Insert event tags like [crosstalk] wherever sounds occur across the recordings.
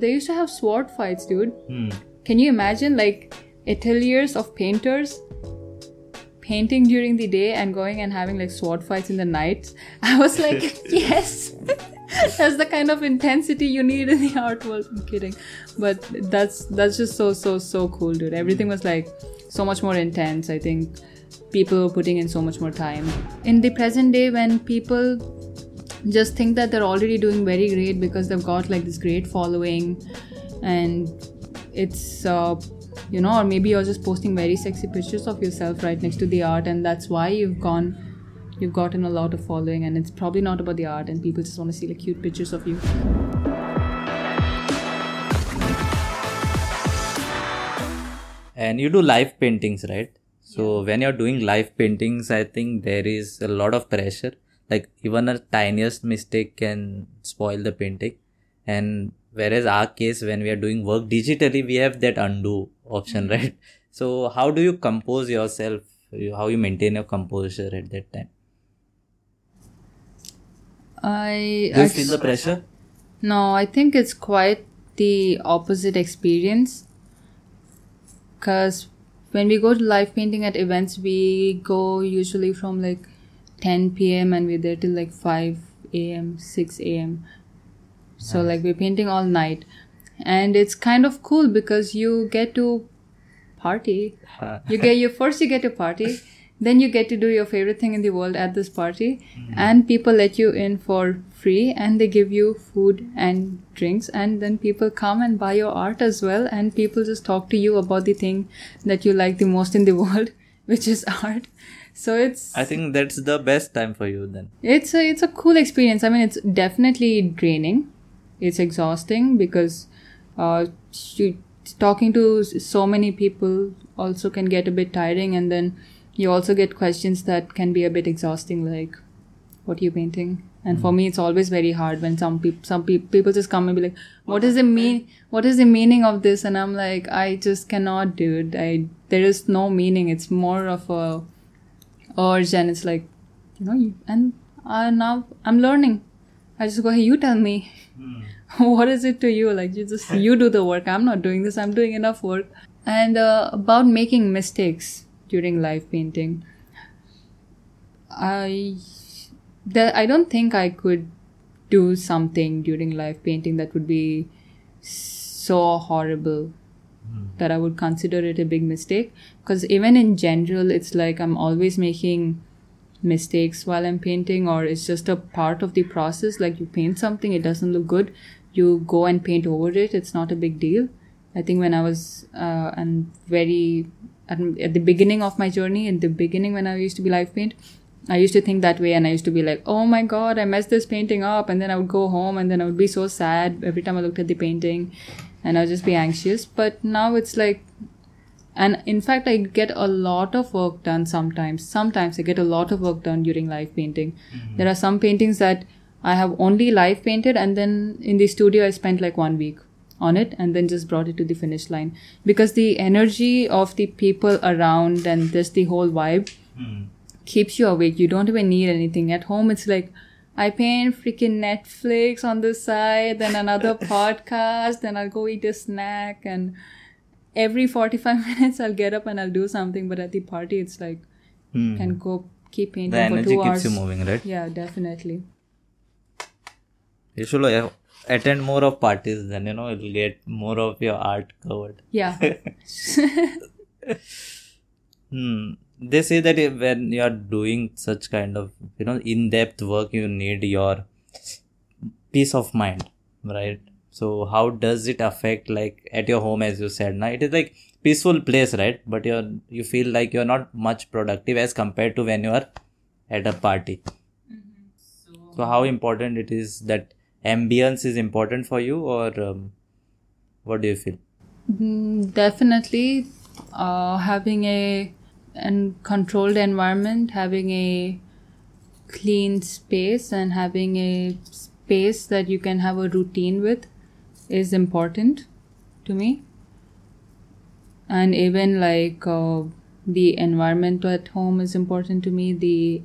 They used to have sword fights, dude. Hmm. Can you imagine like ateliers of painters painting during the day and going and having like sword fights in the night? [laughs] I was like, [laughs] yes. [laughs] that's the kind of intensity you need in the art world. I'm kidding. But that's that's just so so so cool, dude. Everything was like so much more intense. I think people were putting in so much more time. In the present day when people just think that they're already doing very great because they've got like this great following. And it's uh, you know or maybe you're just posting very sexy pictures of yourself right next to the art and that's why you've gone you've gotten a lot of following. And it's probably not about the art and people just want to see like cute pictures of you. And you do live paintings right? So when you're doing live paintings i think there is a lot of pressure like even a tiniest mistake can spoil the painting. And whereas our case when we are doing work digitally we have that undo option Mm-hmm. right? So how do you compose yourself? How you maintain your composure at that time? I do you I- feel the pressure? no i think it's quite the opposite experience. Because when we go to live painting at events we go usually from like 10 p.m and we're there till like 5 a.m 6 a.m so like we're painting all night. And it's kind of cool because you get to party. [laughs] You get you first you get to party. Then you get to do your favorite thing in the world at this party. Mm-hmm. And people let you in for free and they give you food and drinks. And then people come and buy your art as well. And people just talk to you about the thing that you like the most in the [laughs] world which is art so it's i think that's the best time for you then it's a it's a cool experience. I mean, it's definitely draining. It's exhausting because uh, you, talking to so many people also can get a bit tiring, and then you also get questions that can be a bit exhausting, like, "What are you painting?" And for me, it's always very hard when some people some peop people just come and be like, "What is the mean? What is the meaning of this?" And I'm like, "I just cannot, do it I there is no meaning. It's more of a urge, and it's like." you know you, and uh, now i'm learning. I just go hey you tell me. [laughs] What is it to you? Like you just you do the work. I'm not doing this. I'm doing enough work. And uh, about making mistakes during live painting i that i don't think i could do something during live painting that would be so horrible that i would consider it a big mistake because even in general it's like i'm always making mistakes while I'm painting, or it's just a part of the process. Like you paint something, it doesn't look good, you go and paint over it. It's not a big deal. I think when I was uh, and very at, at the beginning of my journey, in the beginning when I used to be live paint, I used to think that way, and I used to be like, "Oh my god, I messed this painting up," and then I would go home, and then I would be so sad every time I looked at the painting, and I'll just be anxious. But now it's like and in fact i get a lot of work done sometimes. Sometimes i get a lot of work done during live painting. Hmm. There are some paintings that i have only live painted and then in the studio i spent like one week on it and then just brought it to the finish line. Because the energy of the people around and just the whole vibe hmm. keeps you awake. You don't even need anything. At home it's like i paint freaking netflix on the side then another [laughs] podcast then i'll go eat a snack and every 45 [laughs] minutes I'll get up and I'll do something, but at the party it's like Hmm. can go keep painting the for energy two keeps hours. you moving right Yeah, definitely. you should uh, attend more of parties then you know you'll get more of your art covered Yeah. [laughs] Hmm. They say that when you are doing such kind of you know in-depth work, you need your peace of mind, right? So how does it affect like at your home, as you said? Now it is like peaceful place, right? But you're you feel like you're not much productive as compared to when you are at a party. So how important it is that ambience is important for you, or um, what do you feel? Mm, definitely uh, having a and controlled environment, having a clean space and having a space that you can have a routine with is important to me. And even like uh, the environment at home is important to me. The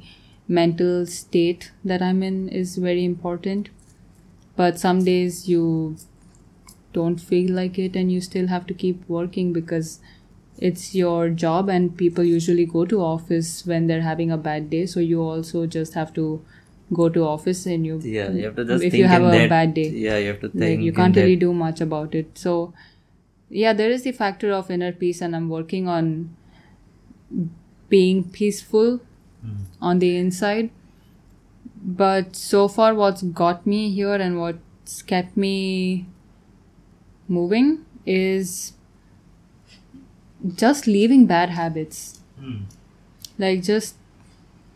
mental state that I'm in is very important. But some days you don't feel like it and you still have to keep working because it's your job and people usually go to office when they're having a bad day so you also just have to go to office and you Yeah, you have to just if think you have a that- bad day Yeah, you have to think like think. you can't that- really do much about it so yeah there is the factor of inner peace and i'm working on being peaceful Hmm. on the inside but so far what's got me here and what's kept me moving is just leaving bad habits. Hmm. like just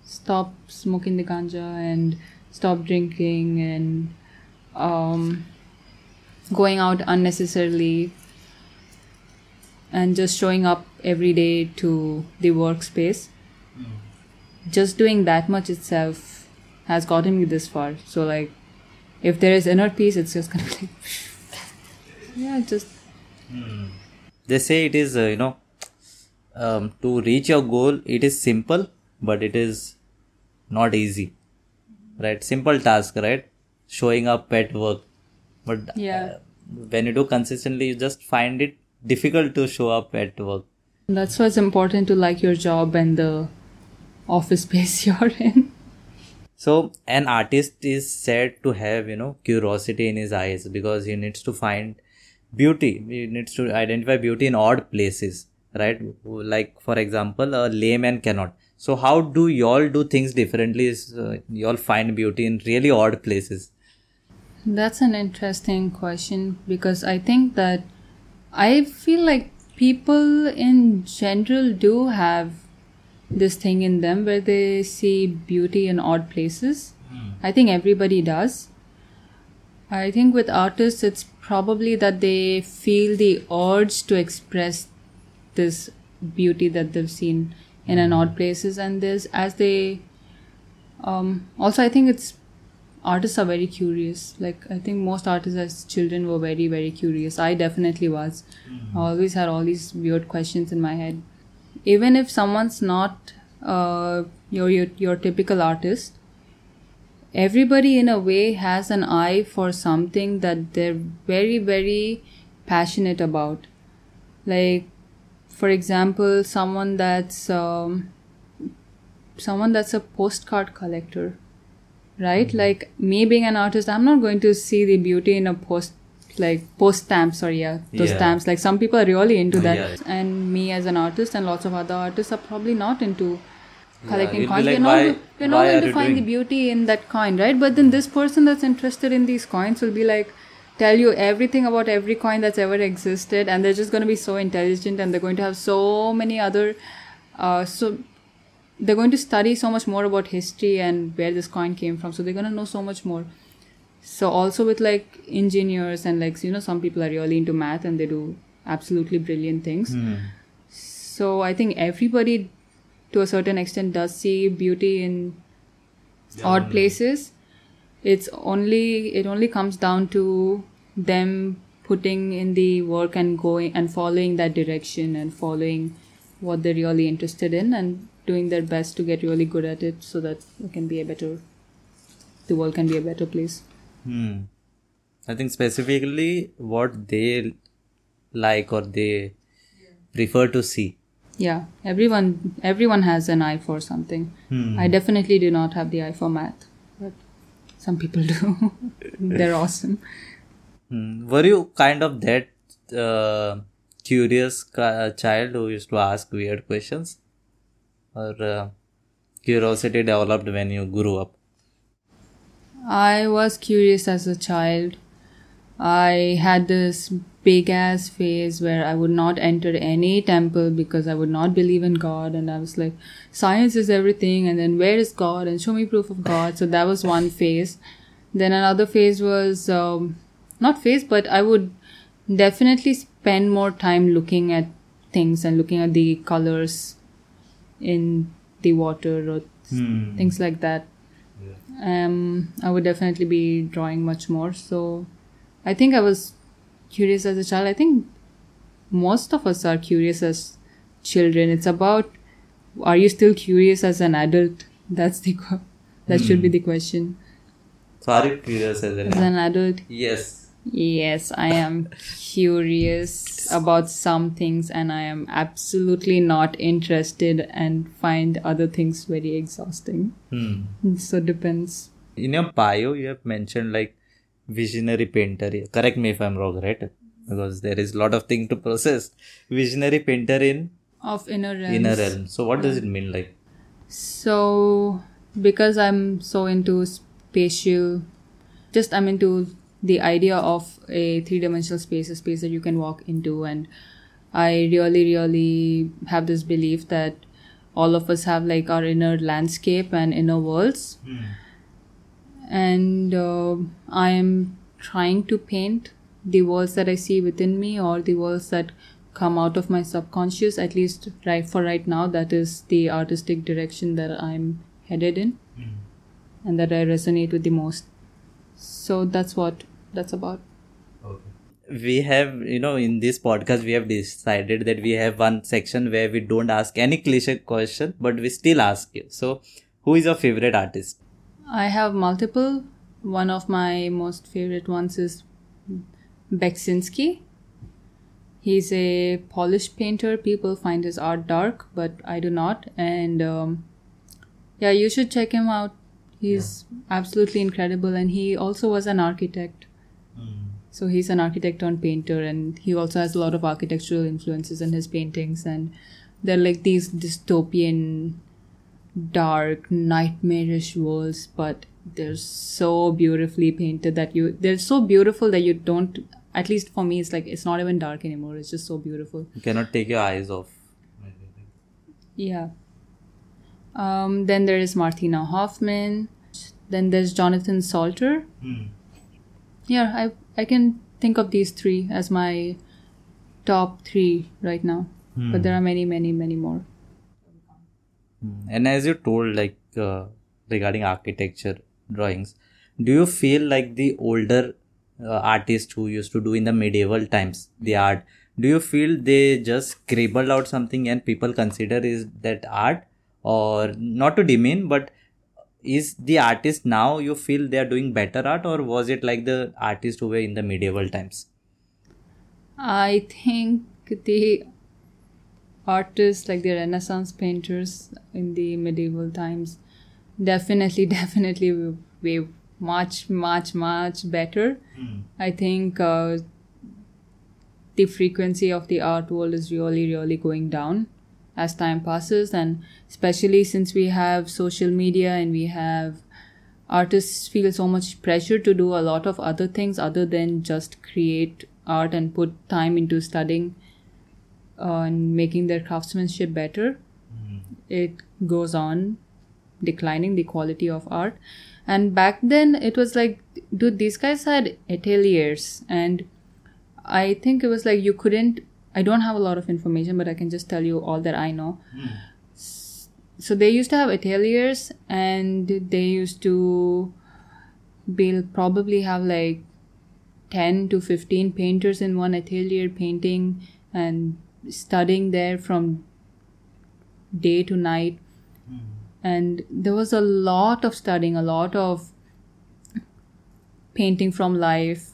stop smoking the ganja and stop drinking and um, going out unnecessarily and just showing up every day to the workspace. Just doing that much itself has gotten me this far. So like if there is inner peace it's just gonna be like [laughs] yeah just They say it is, uh, you know, um, to reach your goal, it is simple, but it is not easy. Right? Simple task, right? Showing up at work. But Yeah. uh, when you do consistently, you just find it difficult to show up at work. that's why it's important to like your job and the office [laughs] space you're in So an artist is said to have, you know, curiosity in his eyes because he needs to find beauty. He needs to identify beauty in odd places, right? Like for example, a layman cannot. So how do y'all do things differently? Is uh, y'all find beauty in really odd places? That's an interesting question because I think that I feel like people in general do have this thing in them where they see beauty in odd places. I think everybody does. I think with artists, it's probably that they feel the urge to express this beauty that they've seen in an odd places, and this as they um, also I think it's artists are very curious. Like I think most artists as children were very very curious. I definitely was. I always had all these weird questions in my head. Even if someone's not uh, your, your your typical artist, everybody in a way has an eye for something that they're very very passionate about. Like for example, someone that's um, someone that's a postcard collector right like me being an artist i'm not going to see the beauty in a post like post stamps or yeah those Yeah. stamps like some people are really into Oh, that yeah. and me as an artist and lots of other artists are probably not into collecting you'll coins like, we're not, why- we're not going to find the beauty in that coin right? But then this person that's interested in these coins will be like tell you everything about every coin that's ever existed and they're just going to be so intelligent and they're going to have so many other uh, so they're going to study so much more about history and where this coin came from so they're going to know so much more. So also with like engineers and like you know some people are really into math and they do absolutely brilliant things. So i think everybody to a certain extent does see beauty in odd places it's only it only comes down to them putting in the work and going and following that direction and following what they're really interested in and doing their best to get really good at it so that it can be a better the world can be a better place Hmm. I think specifically what they like or they prefer to see. Yeah everyone everyone has an eye for something Hmm. i definitely do not have the eye for math but some people do [laughs] they're awesome Hmm. Were you kind of that uh, curious ca- child who used to ask weird questions? Or uh, curiosity developed when you grew up? I was curious as a child. I had this big ass phase where I would not enter any temple because I would not believe in God. And I was like, science is everything. And then where is God? And show me proof of God. So that was one phase. Then another phase was um, not phase, but I would definitely spend more time looking at things and looking at the colors in the water or Hmm. things like that um, I would definitely be drawing much more. So I think I was curious as a child. I think most of us are curious as children. It's about are you still curious as an adult? That's the that should be the question. So are you curious as an, As an an adult, Yes. Yes, I am curious about some things and I am absolutely not interested and find other things very exhausting. Hmm. So depends. In your bio, you have mentioned like visionary painter. Correct me if I'm wrong, right? Because there is a lot of thing to process. Visionary painter in Of inner realms. inner realm. So what does it mean? Like, So because I'm so into spatial just I'm into the idea of a three dimensional space, a space that you can walk into and I really, really have this belief that all of us have like our inner landscape and inner worlds. Hmm. And uh, I am trying to paint the worlds that I see within me or the worlds that come out of my subconscious. At least right for right now, that is the artistic direction that I'm headed in, and that I resonate with the most. So that's what that's about. we have, you know, in this podcast, we have decided that we have one section where we don't ask any cliche question, but we still ask you. So, who is your favorite artist? I have multiple. One of my most favorite ones is Beksinski. He's a Polish painter. People find his art dark, but I do not. And um, yeah, you should check him out. He's absolutely incredible, and he also was an architect. So he's an architect and painter, and he also has a lot of architectural influences in his paintings. And they're like these dystopian, dark, nightmarish worlds, but they're so beautifully painted that you they're so beautiful that you don't. At least for me, it's like it's not even dark anymore. It's just so beautiful. You cannot take your eyes off. Yeah. Um, then there is Martina Hoffmann. Then there's Jonathan Solter. Yeah, I I can think of these three as my top three right now. But there are many, many, many more. Hmm. And as you told, like uh, regarding architecture drawings, do you feel like the older uh, artists who used to do in the medieval times the art, do you feel they just scribbled out something and people consider is that art, or not to demean, but is the artist now you feel they are doing better art, or was it like the artists who were in the medieval times? I think the artists like the Renaissance painters in the medieval times definitely, [laughs] definitely were, were much, much, much better. I think uh, the frequency of the art world is really, really going down as time passes, and especially since we have social media and we have artists feel so much pressure to do a lot of other things other than just create art and put time into studying and making their craftsmanship better it goes on declining the quality of art. And back then it was like dude these guys had ateliers. And i think it was like you couldn't i don't have a lot of information but i can just tell you all that i know. Hmm. So they used to have ateliers and they used to be probably have like 10 to 15 painters in one atelier painting and studying there from day to night. Hmm. And there was a lot of studying a lot of painting from life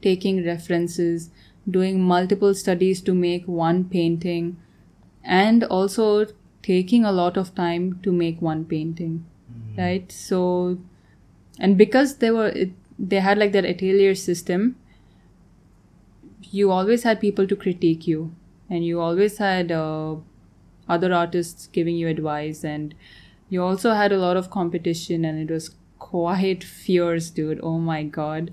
taking references doing multiple studies to make one painting and also taking a lot of time to make one painting hmm. right? So and because they were it, they had like that atelier system you always had people to critique you and you always had uh, other artists giving you advice and you also had a lot of competition and it was quite [laughs] fierce dude. Oh my god.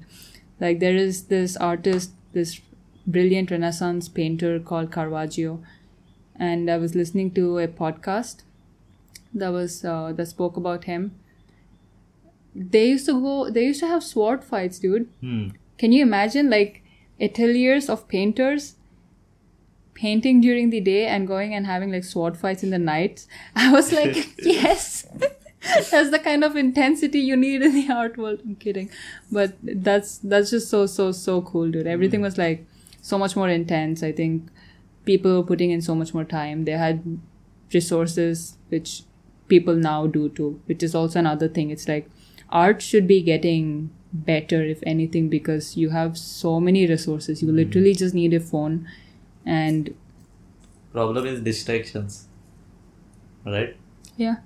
Like there is this artist this brilliant renaissance painter called caravaggio and i was listening to a podcast that was uh, that spoke about him. They used to go they used to have sword fights dude. Hmm. can you imagine like ateliers of painters painting during the day and going and having like sword fights in the night? [laughs] I was like, [laughs] yes. [laughs] that's the kind of intensity you need in the art world. I'm kidding. But that's that's just so so so cool, dude. Everything mm. was like so much more intense. I think people were putting in so much more time. They had resources which people now do too, which is also another thing. It's like art should be getting better if anything because you have so many resources you mm. literally just need a phone and problem is distractions. Right? Yeah.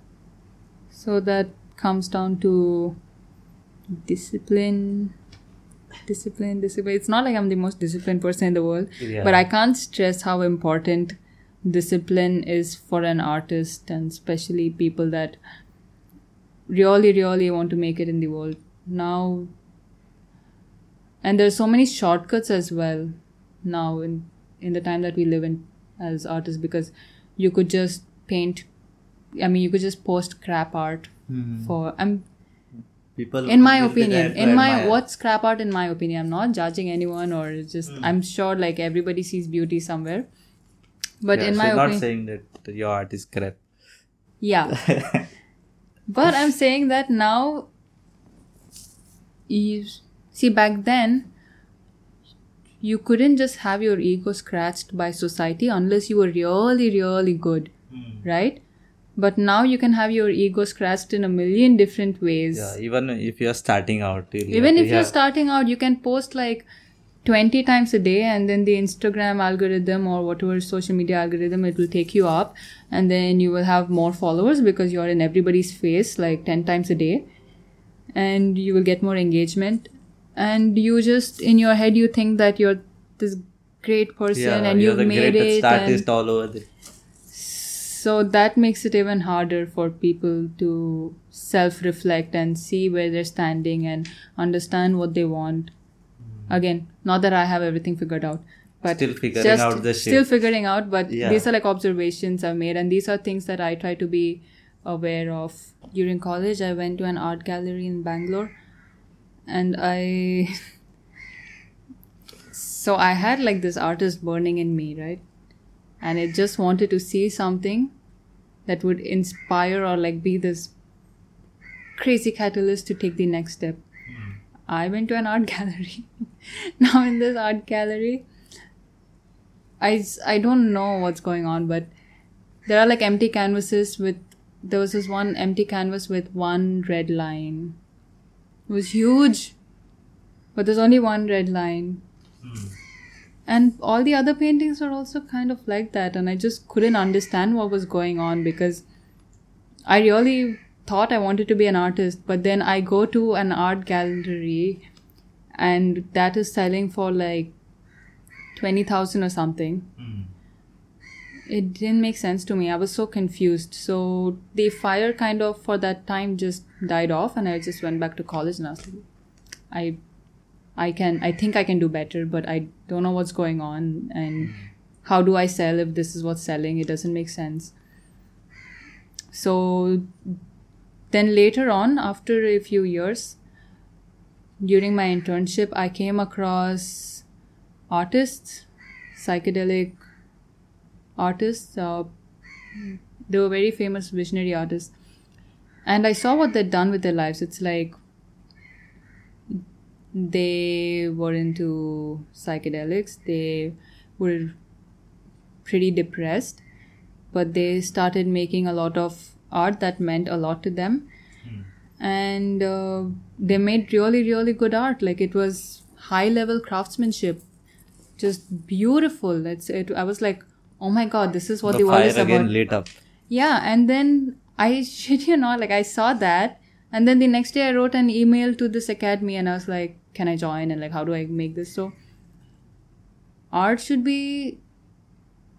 So that comes down to discipline. Discipline discipline. It's not like i'm the most disciplined person in the world Yeah. but i can't stress how important discipline is for an artist and especially people that really really want to make it in the world. Now and there's so many shortcuts as well now in in the time that we live in as artists because you could just paint i mean you could just post crap art hmm. for i'm people in my opinion in my admire. what's crap art in my opinion? I'm not judging anyone or it's just hmm. i'm sure like everybody sees beauty somewhere. But Yeah, in she's my not opinion saying that your art is crap. Yeah. [laughs] But i'm saying that now you see back then you couldn't just have your ego scratched by society unless you were really really good hmm. right? But now you can have your ego scratched in a million different ways. Yeah even if you're starting out you'll even if you're have- starting out you can post like 20 times a day and then the instagram algorithm or whatever social media algorithm it will take you up. And then you will have more followers because you're in everybody's face like 10 times a day. And you will get more engagement and you just in your head you think that you're this great person yeah, and you're you've made it artist all over the so that makes it even harder for people to self reflect and see where they're standing and understand what they want. Hmm. Again, not that I have everything figured out, but Still figuring out the shit. Still figuring out, but Yeah. these are like observations I've made, and these are things that I try to be aware of. During college, I went to an art gallery in Bangalore, and I. so I had like this artist burning in me, right? and it just wanted to see something that would inspire or like be this crazy catalyst to take the next step. Hmm. I went to an art [laughs] gallery. now in this art gallery, I, I don't know what's going on, but there are like empty canvases with there was this one empty canvas with one red line. It was huge, but there's only one red line. Hmm. And all the other paintings were also kind of like that and i just couldn't understand what was going on because i really thought i wanted to be an artist but then i go to an art gallery and that is selling for like 20000 or something hmm. It didn't make sense to me i was so confused so the fire kind of for that time just died off and i just went back to college and i was like i I can I think I can do better, but I don't know what's going on and how do I sell if this is what's selling? It doesn't make sense. So then later on, after a few years, during my internship, I came across artists, psychedelic artists. Uh, they were very famous visionary artists. And I saw what they'd done with their lives. It's like they were into psychedelics they were pretty depressed but they started making a lot of art that meant a lot to them and uh, they made really really good art like it was high level craftsmanship just beautiful it's it i was like oh my god this is what the, the world fire is again about lit up yeah, and then I shit [laughs] you not, like I saw that, and then the next day I wrote an email to this academy and I was like, can I join? And like, how do I make this? So, art should be,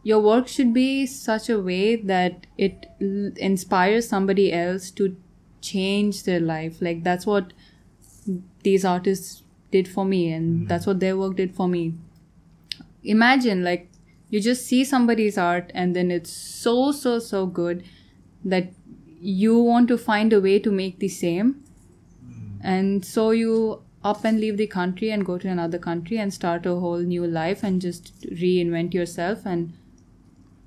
your work should be such a way that it l- inspires somebody else to change their life. Like, that's what these artists did for me, and mm-hmm. that's what their work did for me imagine like you just see somebody's art and then it's so so so good that you want to find a way to make the same. And so you up and leave the country and go to another country and start a whole new life and just reinvent yourself. And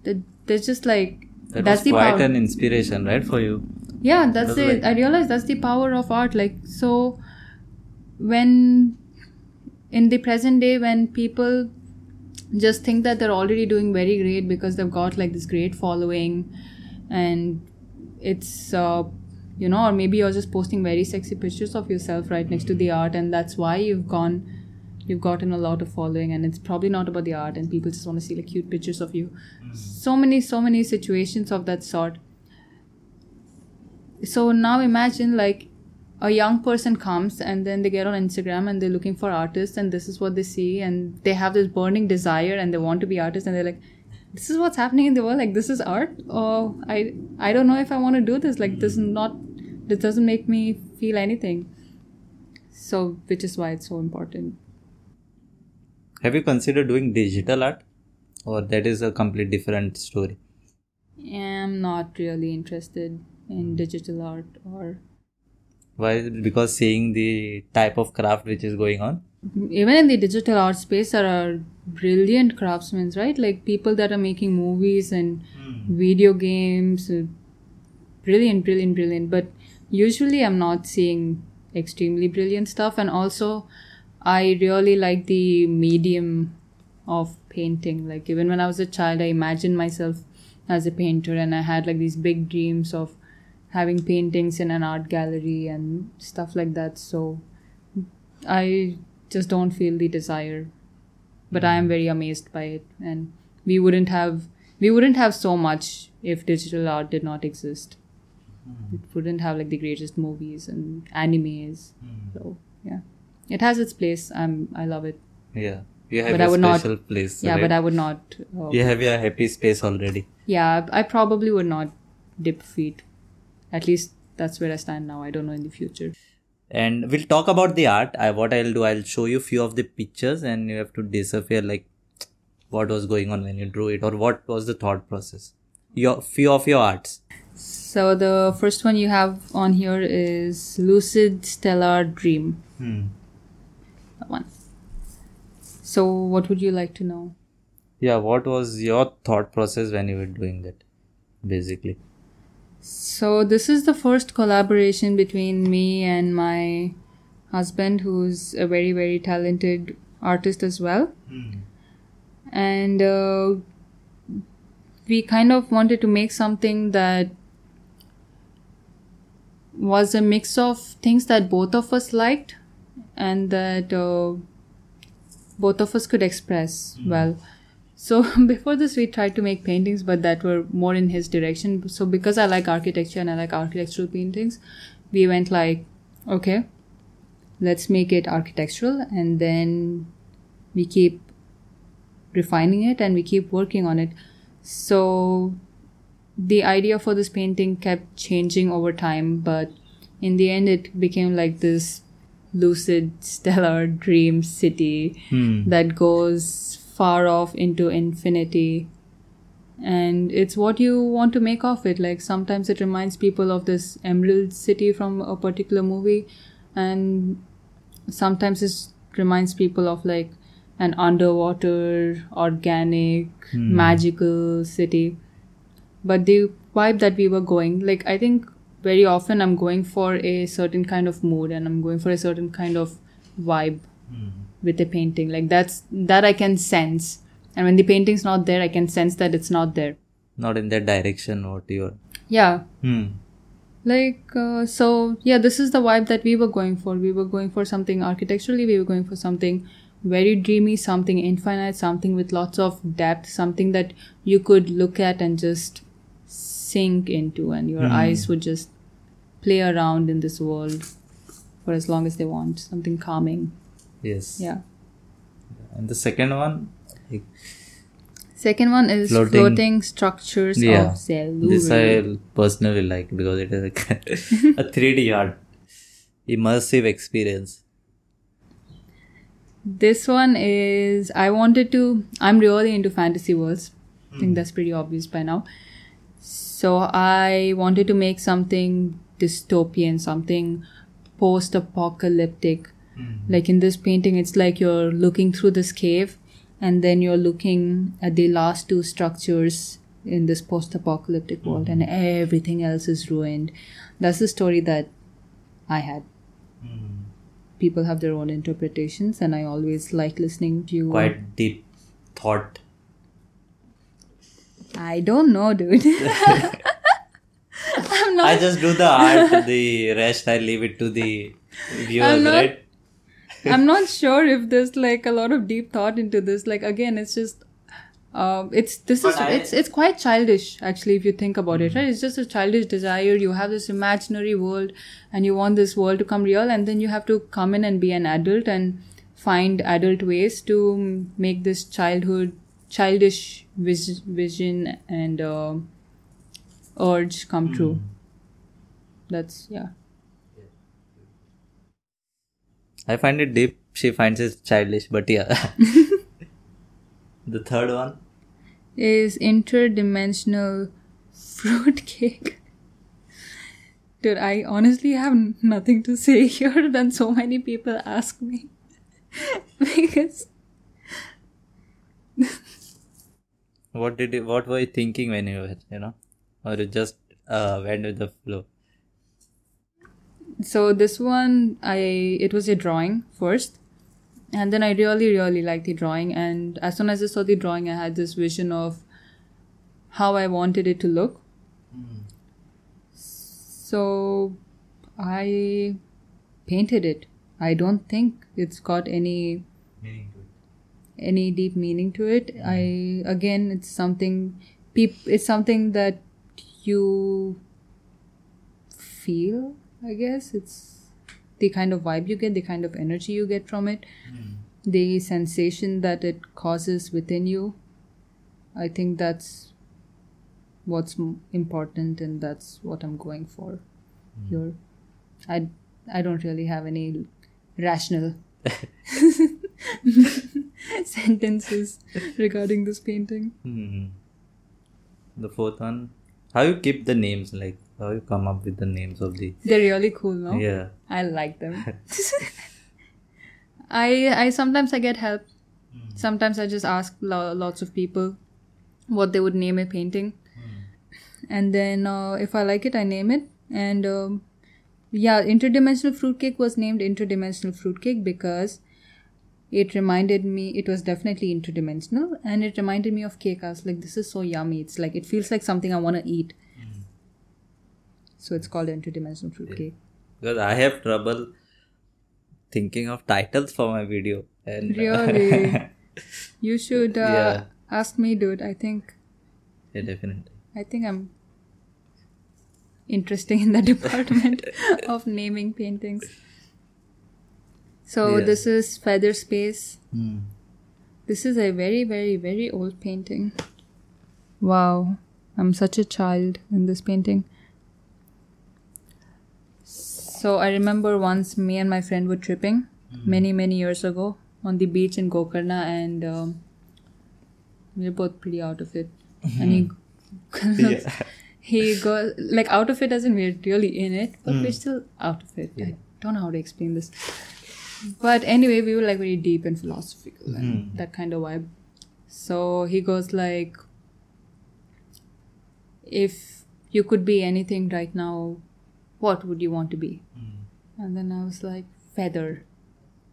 th- there's just like that that's the quite power an inspiration right for you? Yeah that's That's it. like- i realized that's the power of art. Like so when in the present day when people just think that they're already doing very great because they've got like this great following. And it's uh, you know or maybe you're just posting very sexy pictures of yourself right next to the art and that's why you've gone you've gotten a lot of following. And it's probably not about the art and people just want to see like cute pictures of you. So many so many situations of that sort. So now imagine like a young person comes and then they get on instagram and they're looking for artists and this is what they see and they have this burning desire and they want to be artists and they're like this is what's happening in the world like this is art? Oh i i don't know if i want to do this like this is not this doesn't make me feel anything. So which is why it's so important. Have you considered doing digital art, or that is a complete different story? I am not really interested in digital art or Why? Because seeing the type of craft which is going on. even in the digital art space there are brilliant craftsmen right? Like people that are making movies and hmm. video games. Brilliant brilliant brilliant. But usually i'm not seeing extremely brilliant stuff. And also i really like the medium of painting. Like even when i was a child i imagined myself as a painter and i had like these big dreams of having paintings in an art gallery and stuff like that so I just don't feel the desire. But I am mm. very amazed by it and we wouldn't have we wouldn't have so much if digital art did not exist. Mm-hmm. It wouldn't have like the greatest movies and animes. Mm. So yeah. It has its place. I'm I love it. Yeah, you have But I a would not- special place. Yeah, right? but I would not uh, you have your happy space already. yeah, I probably would not dip feet. At least that's where I stand now. I don't know in the future. and we'll talk about the art I, what i'll do i'll show you few of the pictures and you have to decipher like what was going on when you drew it or what was the thought process your few of your arts So the first one you have on here is Lucid Stellar Dream. hmm. That one. So what would you like to know? yeah what was your thought process when you were doing that basically So this is the first collaboration between me and my husband, who's a very very talented artist as well. And uh, we kind of wanted to make something that was a mix of things that both of us liked and that uh, both of us could express well. So [laughs] before this, we tried to make paintings, but that were more in his direction. So because I like architecture and I like architectural paintings, we went like, okay, let's make it architectural, and then we keep refining it and we keep working on it. So the idea for this painting kept changing over time, but in the end, it became like this lucid, [laughs] stellar dream city hmm. that goes far off into infinity. And it's what you want to make of it. Like sometimes it reminds people of this emerald city from a particular movie. And sometimes it reminds people of like an underwater organic hmm. magical city. But the vibe that we were going like i think very often i'm going for a certain kind of mood and i'm going for a certain kind of vibe hmm. With a painting. Like that's that i can sense. And when the painting's not there i can sense that it's not there. Not in that direction what you're yeah. Hmm. like uh, so yeah this is the vibe that we were going for. We were going for something architecturally we were going for something very dreamy something infinite something with lots of depth something that you could look at and just sink into and your eyes would just play around in this world for as long as they want something calming yes. Yeah. And the second one like, second one is Floating- floating, structures Yeah. of cellular this i personally like because it is like a [laughs] 3d art. Immersive experience. This one is I wanted to I'm really into fantasy worlds. I think hmm. that's pretty obvious by now. So I wanted to make something dystopian, something post apocalyptic. Like in this painting it's like you're looking through this cave and then you're looking at the last two structures in this post apocalyptic hmm. world and everything else is ruined. That's the story that I had hmm. people have their own interpretations and i always like listening to you quite deep thought i don't know dude [laughs] i'm not. I just do the art, the rest I leave it to the viewers, right? I'm not sure if there's like a lot of deep thought into this. Like again, it's just um, it's this But is I- it's it's quite childish actually if you think about it, right? It's just a childish desire. You have this imaginary world, and you want this world to come real, and then you have to come in and be an adult and find adult ways to make this childhood childish vis- vision and uh, urge come true. That's yeah. I find it deep. She finds it childish, but yeah. the third one. is interdimensional fruitcake. Dude, I honestly have nothing to say here than so many people ask me. because What did you, what were you thinking when you were, you know, or you just uh, went with the flow? So this one I it was a drawing first. And then I really, really liked the drawing and as soon as I saw the drawing I had this vision of how I wanted it to look. So I painted it. I don't think it's got any any deep meaning to it. I again, it's something. Peop, it's something that you feel. I guess it's the kind of vibe you get, the kind of energy you get from it, the sensation that it causes within you. I think that's what's important, and that's what I'm going for here. I I don't really have any rational [laughs] [laughs] sentences regarding this painting. Hmm. The fourth one. How you keep the names? Like how you come up with the names of the? They're really cool, no? Yeah. I like them. [laughs] I I sometimes I get help. Sometimes I just ask lo- lots of people what they would name a painting, and then uh, if I like it, I name it. And um, yeah, interdimensional fruitcake was named interdimensional fruitcake because it reminded me. It was definitely interdimensional, and it reminded me of cake. I was like, this is so yummy. It's like it feels like something I want to eat. So it's called interdimensional fruitcake. Because I have trouble thinking of titles for my video. And Really? [laughs] You should uh, Yeah. ask me, dude. I think yeah, definitely. I think I'm interesting in the [laughs] department of naming paintings. So Yeah. this is Feather Space. Hmm. This is a very, very, very old painting. Wow, I'm such a child in this painting. So I remember once me and my friend were tripping mm-hmm. many, many years ago on the beach in Gokarna, and um, we were both pretty out of it. Mm-hmm. And he, [laughs] Yeah. [laughs] he got like out of it as in we're really in it, but we're mm. still out of it. I don't know how to explain this. But anyway, we were like very deep and philosophical and mm-hmm. that kind of vibe. So he goes like, if you could be anything right now, what would you want to be? Hmm. And then I was like, feather.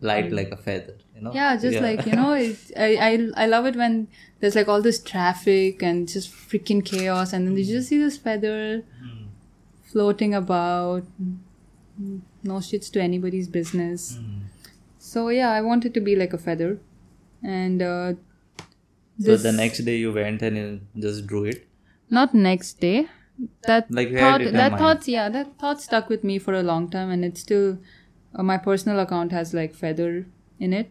Light like a feather, you know? Yeah, just like you know, it, I, I I love it when there's like all this traffic and just freaking chaos, and then you hmm. just see this feather hmm. floating about. No shits to anybody's business. So yeah, I wanted to be like a feather, and uh, So the next day you went and you just drew it. not next day. That Like thought, that mind. thoughts, yeah, that thought stuck with me for a long time, and it's still uh, my personal account has like feather in it.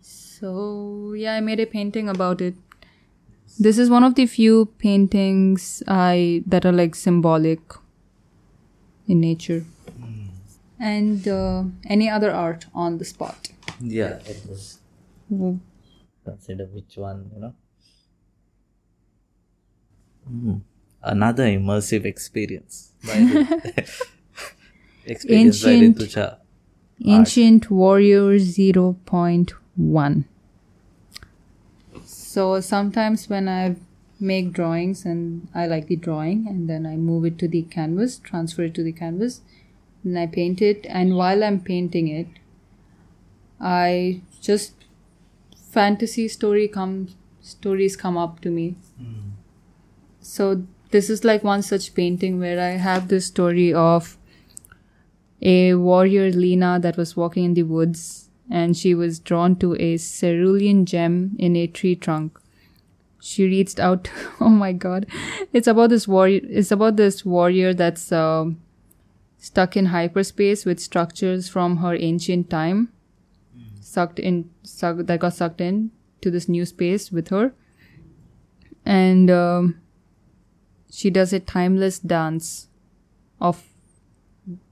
So yeah, I made a painting about it. This is one of the few paintings I that are like symbolic in nature. And uh, any other art on the spot. Yeah, it was. W- Consider which one, you know. Hmm. Another immersive experience. By [laughs] experience Ancient- by Rituja. Ancient Warrior 0.1. So sometimes when I make drawings and I like the drawing and then I move it to the canvas, transfer it to the canvas, and I paint it and while I'm painting it, I just fantasy story comes stories come up to me. So this is like one such painting where I have this story of a warrior Lena that was walking in the woods and she was drawn to a cerulean gem in a tree trunk. She reached out. [laughs] oh my god, it's about this warrior. It's about this warrior that's um stuck in hyperspace with structures from her ancient time, sucked in, suck, that got sucked in to this new space with her, and um, she does a timeless dance of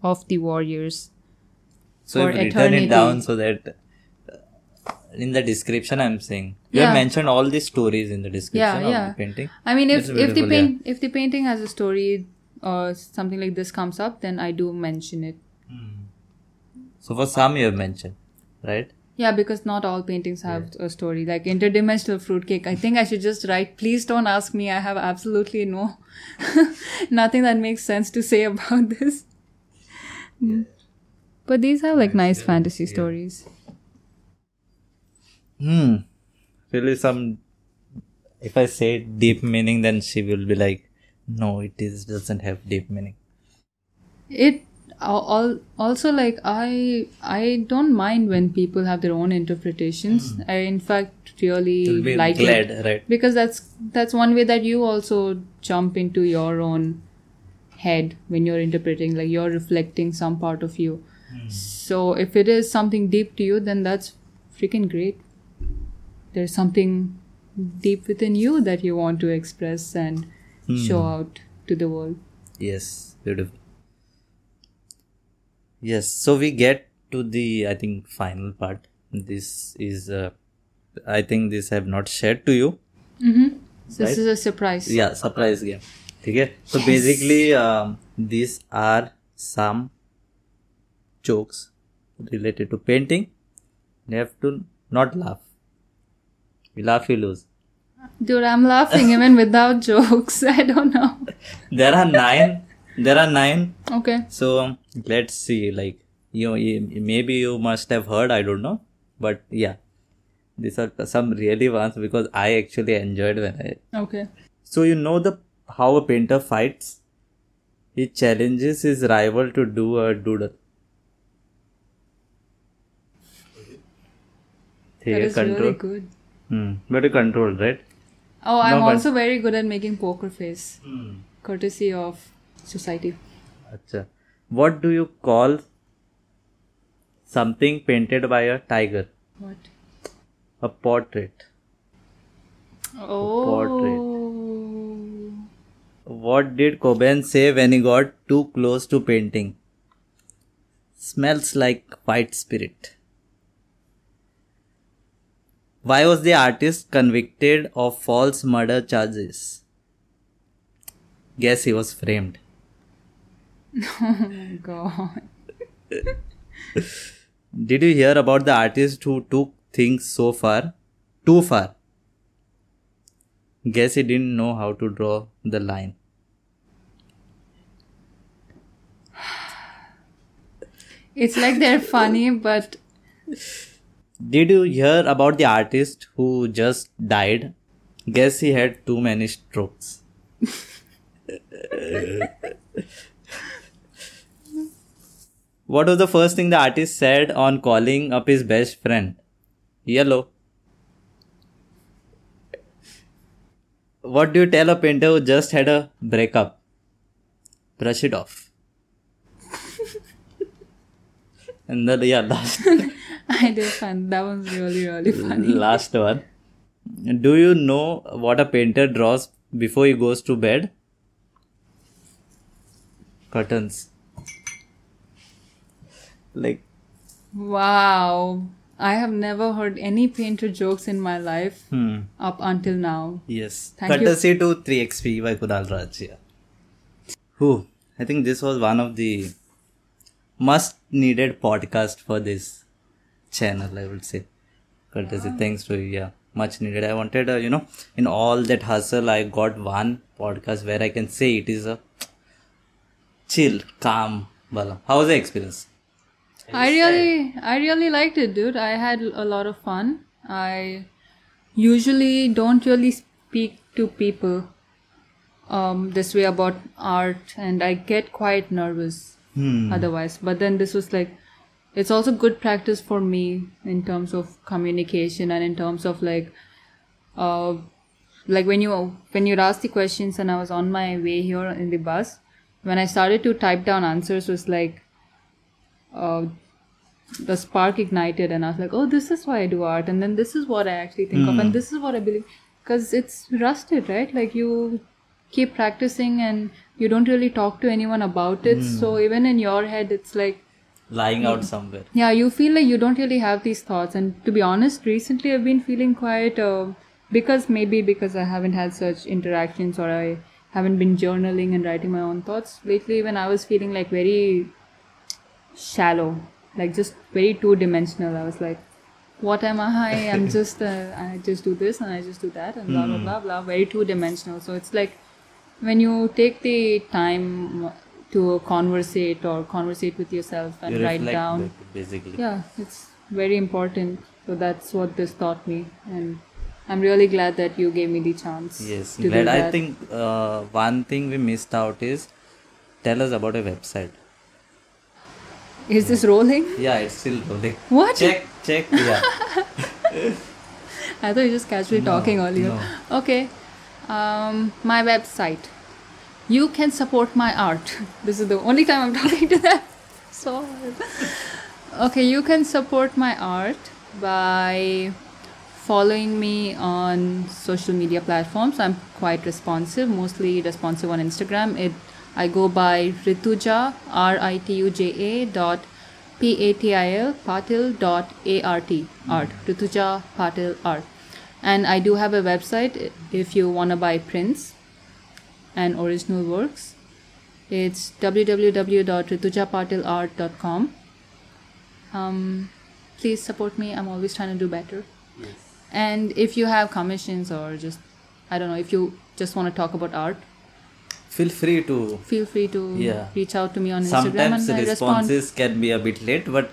of the warriors. So For written it down so that uh, in the description I'm saying you Yeah. have mentioned all these stories in the description Yeah, of yeah. the painting. I mean, if if the paint if the painting has a story or something like this comes up, then I do mention it. So for some you have mentioned, right? Yeah, because not all paintings have a story. Like interdimensional fruitcake, I think I should just write. Please don't ask me. I have absolutely no [laughs] nothing that makes sense to say [laughs] about this. But these have like nice fantasy stories. Hmm. Really some if I say deep meaning then she will be like, No, it is doesn't have deep meaning. It al- al- also like I I don't mind when people have their own interpretations. Hmm. I in fact really like glad, it right? because that's that's one way that you also jump into your own head when you're interpreting like you're reflecting some part of you. Hmm. So if it is something deep to you then that's freaking great. There's something deep within you that you want to express and hmm. show out to the world. Yes, beautiful. Yes, so we get to the I think final part. This is uh, I think this I have not shared to you. so this Right. is a surprise Yeah, surprise game. Okay. So basically, um, these are some jokes related to painting. You have to not laugh. You laugh, you lose. dude i'm laughing [laughs] even without jokes [laughs] i don't know There are nine. There are nine. okay So let's see like you know maybe you must have heard i don't know but yeah these are some really ones because i actually enjoyed when i okay so you know the how a painter fights he challenges his rival to do a doodle that is control. really good hmm. very controlled right oh i'm no, also but... very good at making poker face courtesy of society Achha. What do you call something painted by a tiger? what A portrait. oh What did Cobain say when he got too close to painting? Smells like white spirit. Why was the artist convicted of false murder charges? Guess he was framed. Oh [laughs] god Did you hear about the artist who took things so far? Too far. Guess he didn't know how to draw the line. it's like they're funny but Did you hear about the artist who just died? Guess he had too many strokes. [laughs] what was the first thing the artist said on calling up his best friend? Yellow. What do you tell a painter who just had a breakup? Brush it off. [laughs] and then, yeah, last. i did find that was really really funny Last one. Do you know what a painter draws before he goes to bed? Curtains. Like, wow i have never heard any painter jokes in my life hmm. up until now Yes. Thank you. Courtesy to 3XP by Kunal Raj. Yeah. Whew. I think this was one of the must needed podcast for this channel, I would say. Courtesy. Thanks to you. Yeah. Much needed. I wanted, uh, you know, in all that hustle, I got one podcast where I can say it is a chill, calm. Wala. How was the experience? I really, I really liked it, dude. I had a lot of fun. I usually don't really speak to people um, this way about art, and I get quite nervous Hmm. otherwise. But then this was like, it's also good practice for me in terms of communication and in terms of like, uh, like when you when you'd ask the questions and I was on my way here in the bus, when I started to type down answers was like, uh, the spark ignited and I was like, oh, this is why I do art, and then this is what I actually think of, and this is what I believe, because it's rusted, right? Like you keep practicing and you don't really talk to anyone about it, so even in your head, it's like, Lying out somewhere. yeah, you feel like you don't really have these thoughts. And to be honest, recently I've been feeling quite, uh, because maybe because I haven't had such interactions or I haven't been journaling and writing my own thoughts. Lately, when I was feeling like very shallow, like just very two dimensional. I was like, what am I? [laughs] I'm just, uh, I just do this and I just do that and blah, blah, blah, blah. Very two dimensional. So it's like when you take the time to conversate or conversate with yourself and You write down basically. yeah it's very important so that's what this taught me and i'm really glad that you gave me the chance Yes, glad. I think uh, one thing we missed out is tell us about a website. Is this rolling Yeah, it's still rolling. what Check, check. Yeah. [laughs] i thought you just casually talking earlier no. okay um, my website you can support my art [laughs] this is the only time i'm [laughs] talking to them so okay you can support my art by following me on social media platforms i'm quite responsive mostly responsive on instagram it i go by rituja r-i-t-u-j-a dot p-a-t-i-l patil dot a-r-t art rituja patil art and i do have a website if you want to buy prints and original works. It's www.ritujapatiLart.com um, please support me. I'm always trying to do better. Yes. and if you have commissions or just i don't know if you just want to talk about art Feel free to. feel free to Yeah. reach out to me on instagram Sometimes and i respond responses can be a bit late, but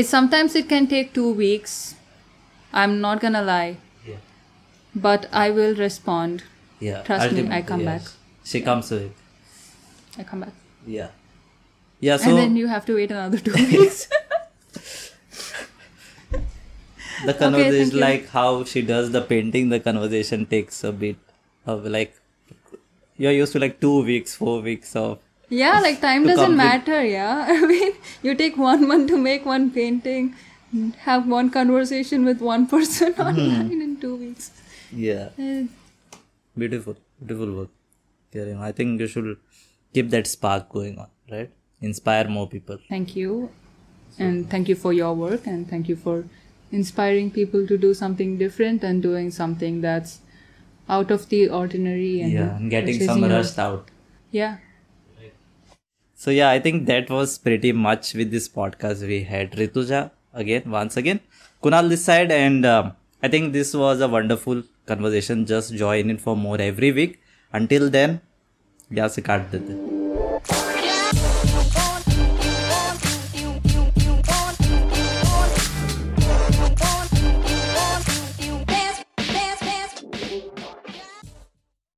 it sometimes it can take two weeks i'm not gonna lie yeah, but i will respond yeah. Trust me, I come yeah. back. She comes with. i come back Yeah. Yeah. So and then you have to wait another two [laughs] weeks the conversation, you. like how she does the painting, the conversation takes a bit of like you're used to like two weeks, four weeks of Yeah, like time doesn't matter. Yeah, [laughs] I mean, you take one month to make one painting, have one conversation with one person [laughs] Hmm. online in two weeks. yeah. Eh, Beautiful, beautiful work. Karim. I think you should keep that spark going on, right? Inspire more people. Thank you, and thank you for your work, and thank you for inspiring people to do something different and doing something that's out of the ordinary and yeah, and getting chasing some your- rust out. Yeah, So yeah, I think that was pretty much with this podcast. We had Rituja again, once again, Kunal this side, and um, I think this was a wonderful conversation. Just join in for more every week. Until then, यहाँ से काट देते